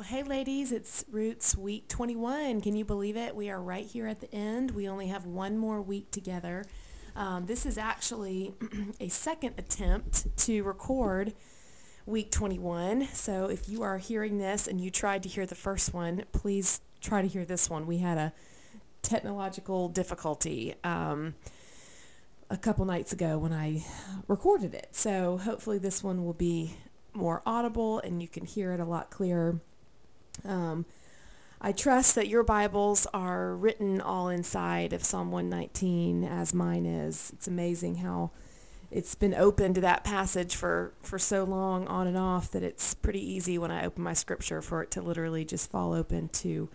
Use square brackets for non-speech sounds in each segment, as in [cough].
Well, hey, ladies, it's Roots Week 21. Can you believe it? We are right here at the end. We only have one more week together. Um, this is actually [clears throat] a second attempt to record week 21. So if you are hearing this and you tried to hear the first one, please try to hear this one. We had a technological difficulty um, a couple nights ago when I recorded it. So hopefully this one will be more audible and you can hear it a lot clearer. Um, I trust that your Bibles are written all inside of Psalm 119 as mine is. It's amazing how it's been open to that passage for, for so long on and off that it's pretty easy when I open my scripture for it to literally just fall open to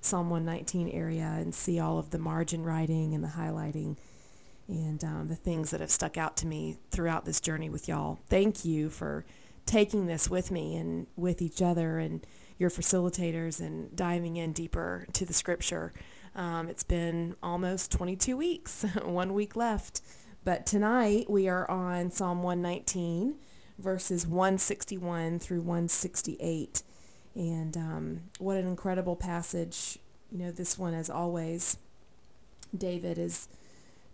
Psalm 119 area and see all of the margin writing and the highlighting and um, the things that have stuck out to me throughout this journey with y'all. Thank you for taking this with me and with each other and your facilitators and diving in deeper to the scripture. Um, it's been almost 22 weeks, [laughs] one week left. But tonight we are on Psalm 119, verses 161 through 168. And um, what an incredible passage. You know, this one, as always, David is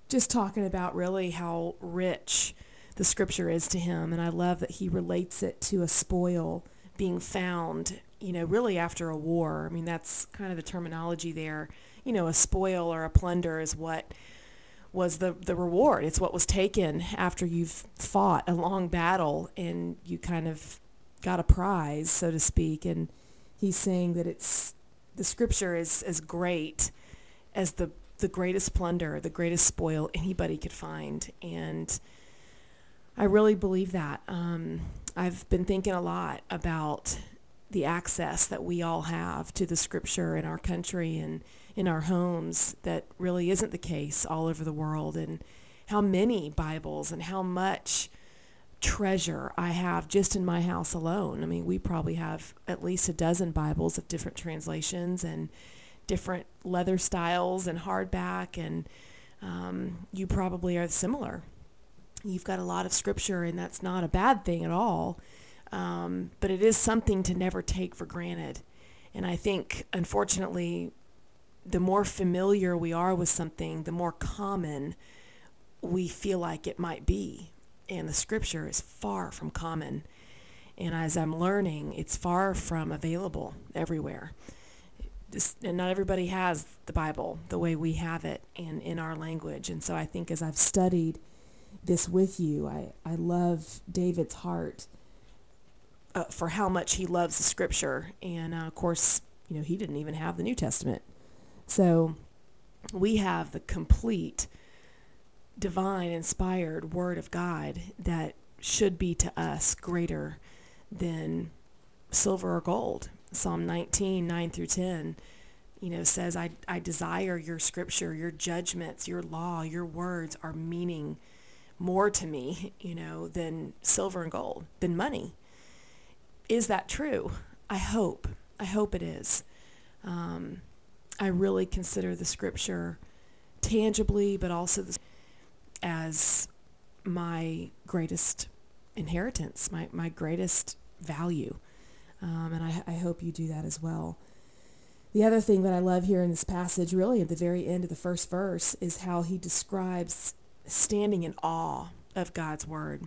just talking about really how rich the scripture is to him. And I love that he relates it to a spoil being found, you know, really after a war. I mean, that's kind of the terminology there. You know, a spoil or a plunder is what was the, the reward. It's what was taken after you've fought a long battle and you kind of got a prize, so to speak. And he's saying that it's the scripture is as great as the the greatest plunder, the greatest spoil anybody could find. And I really believe that. Um, I've been thinking a lot about the access that we all have to the scripture in our country and in our homes that really isn't the case all over the world and how many Bibles and how much treasure I have just in my house alone. I mean, we probably have at least a dozen Bibles of different translations and different leather styles and hardback, and um, you probably are similar you've got a lot of scripture, and that's not a bad thing at all. Um, but it is something to never take for granted. And I think, unfortunately, the more familiar we are with something, the more common we feel like it might be. And the scripture is far from common. And as I'm learning, it's far from available everywhere. And not everybody has the Bible the way we have it and in our language. And so I think as I've studied this with you. I, I love David's heart uh, for how much he loves the scripture. And uh, of course, you know, he didn't even have the New Testament. So we have the complete divine inspired word of God that should be to us greater than silver or gold. Psalm 19, 9 through 10, you know, says, I, I desire your scripture, your judgments, your law, your words are meaning more to me, you know, than silver and gold, than money. Is that true? I hope. I hope it is. Um, I really consider the scripture tangibly, but also as my greatest inheritance, my, my greatest value. Um, and I, I hope you do that as well. The other thing that I love here in this passage, really at the very end of the first verse, is how he describes standing in awe of God's word.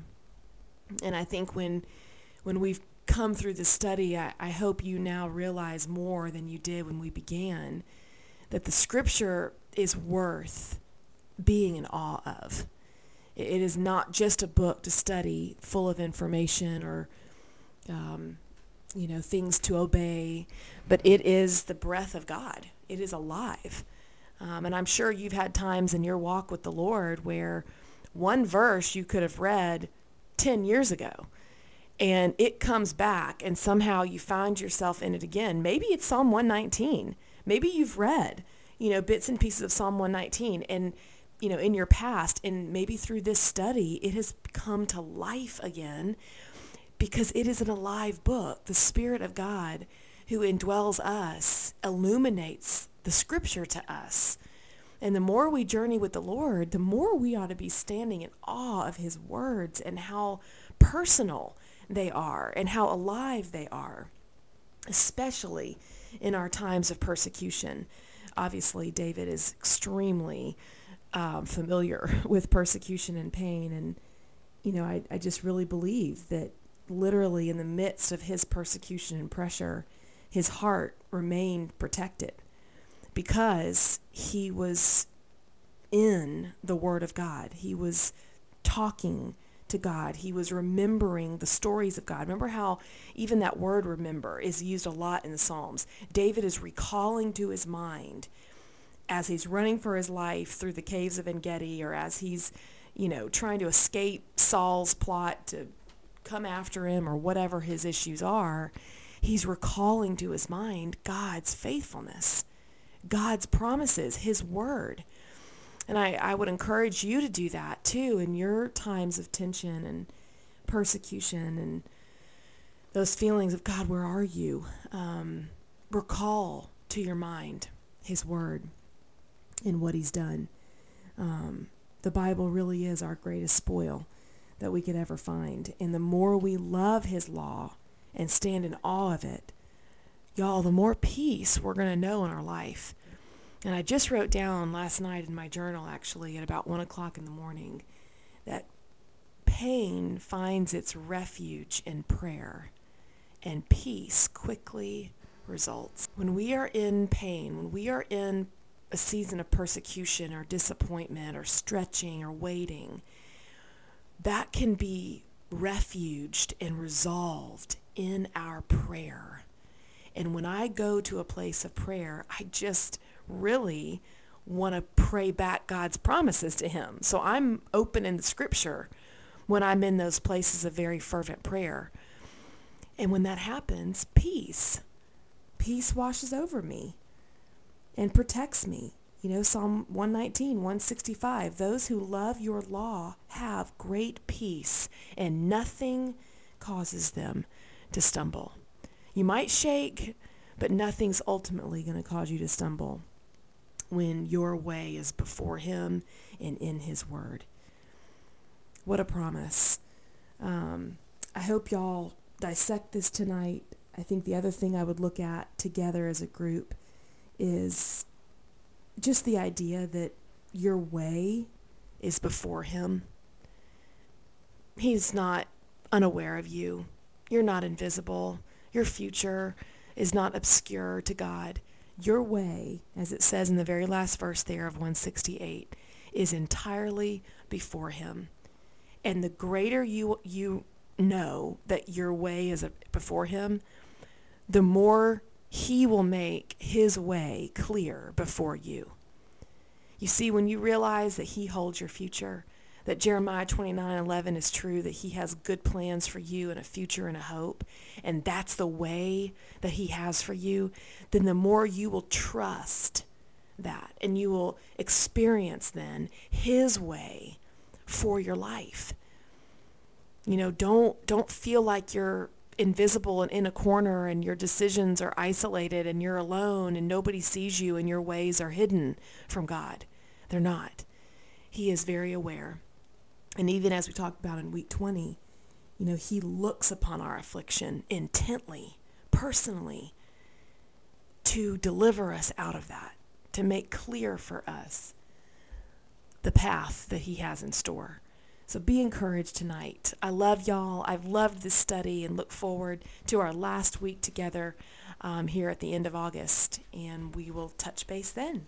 And I think when when we've come through the study, I, I hope you now realize more than you did when we began that the scripture is worth being in awe of. It is not just a book to study full of information or um, you know things to obey, but it is the breath of God. It is alive. Um, and I'm sure you've had times in your walk with the Lord where one verse you could have read 10 years ago and it comes back and somehow you find yourself in it again. Maybe it's Psalm 119. Maybe you've read, you know, bits and pieces of Psalm 119 and you know, in your past and maybe through this study it has come to life again because it is an alive book. The Spirit of God who indwells us illuminates the scripture to us. And the more we journey with the Lord, the more we ought to be standing in awe of his words and how personal they are and how alive they are. especially in our times of persecution. Obviously, David is extremely um, familiar [laughs] with persecution and pain. And, you know, I, I just really believe that literally in the midst of his persecution and pressure, his heart remained protected because he was in the Word of God. He was talking to God. He was remembering the stories of God. Remember how even that word remember is used a lot in the Psalms. David is recalling to his mind as he's running for his life through the caves of En-gedi or as he's, you know, trying to escape Saul's plot to come after him or whatever his issues are, he's recalling to his mind God's faithfulness, God's promises, his word. And I, I would encourage you to do that too in your times of tension and persecution and those feelings of God, where are you? Um, recall to your mind his word and what he's done. Um, the Bible really is our greatest spoil that we could ever find. And the more we love his law and stand in awe of it, y'all, the more peace we're going to know in our life. And I just wrote down last night in my journal, actually, at about 1 o'clock in the morning, that pain finds its refuge in prayer, and peace quickly results. When we are in pain, when we are in a season of persecution or disappointment or stretching or waiting, that can be refuged and resolved in our prayer. And when I go to a place of prayer, I just really want to pray back God's promises to him. So I'm open in the scripture when I'm in those places of very fervent prayer. And when that happens, peace. Peace washes over me and protects me. You know, Psalm 119, 165, those who love your law have great peace, and nothing causes them to stumble. You might shake, but nothing's ultimately going to cause you to stumble when your way is before him and in his word. What a promise. Um, I hope y'all dissect this tonight. I think the other thing I would look at together as a group is just the idea that your way is before him. He's not unaware of you. You're not invisible. Your future is not obscure to God. Your way, as it says in the very last verse there of 168, is entirely before him. And the greater you you know that your way is before him, the more he will make his way clear before you. You see, when you realize that he holds your future, that Jeremiah 29:11 is true that he has good plans for you and a future and a hope and that's the way that he has for you then the more you will trust that and you will experience then his way for your life you know don't don't feel like you're invisible and in a corner and your decisions are isolated and you're alone and nobody sees you and your ways are hidden from God. They're not. He is very aware. And even as we talked about in week 20, you know, he looks upon our affliction intently, personally, to deliver us out of that, to make clear for us the path that he has in store. So be encouraged tonight. I love y'all. I've loved this study and look forward to our last week together um, here at the end of August. And we will touch base then.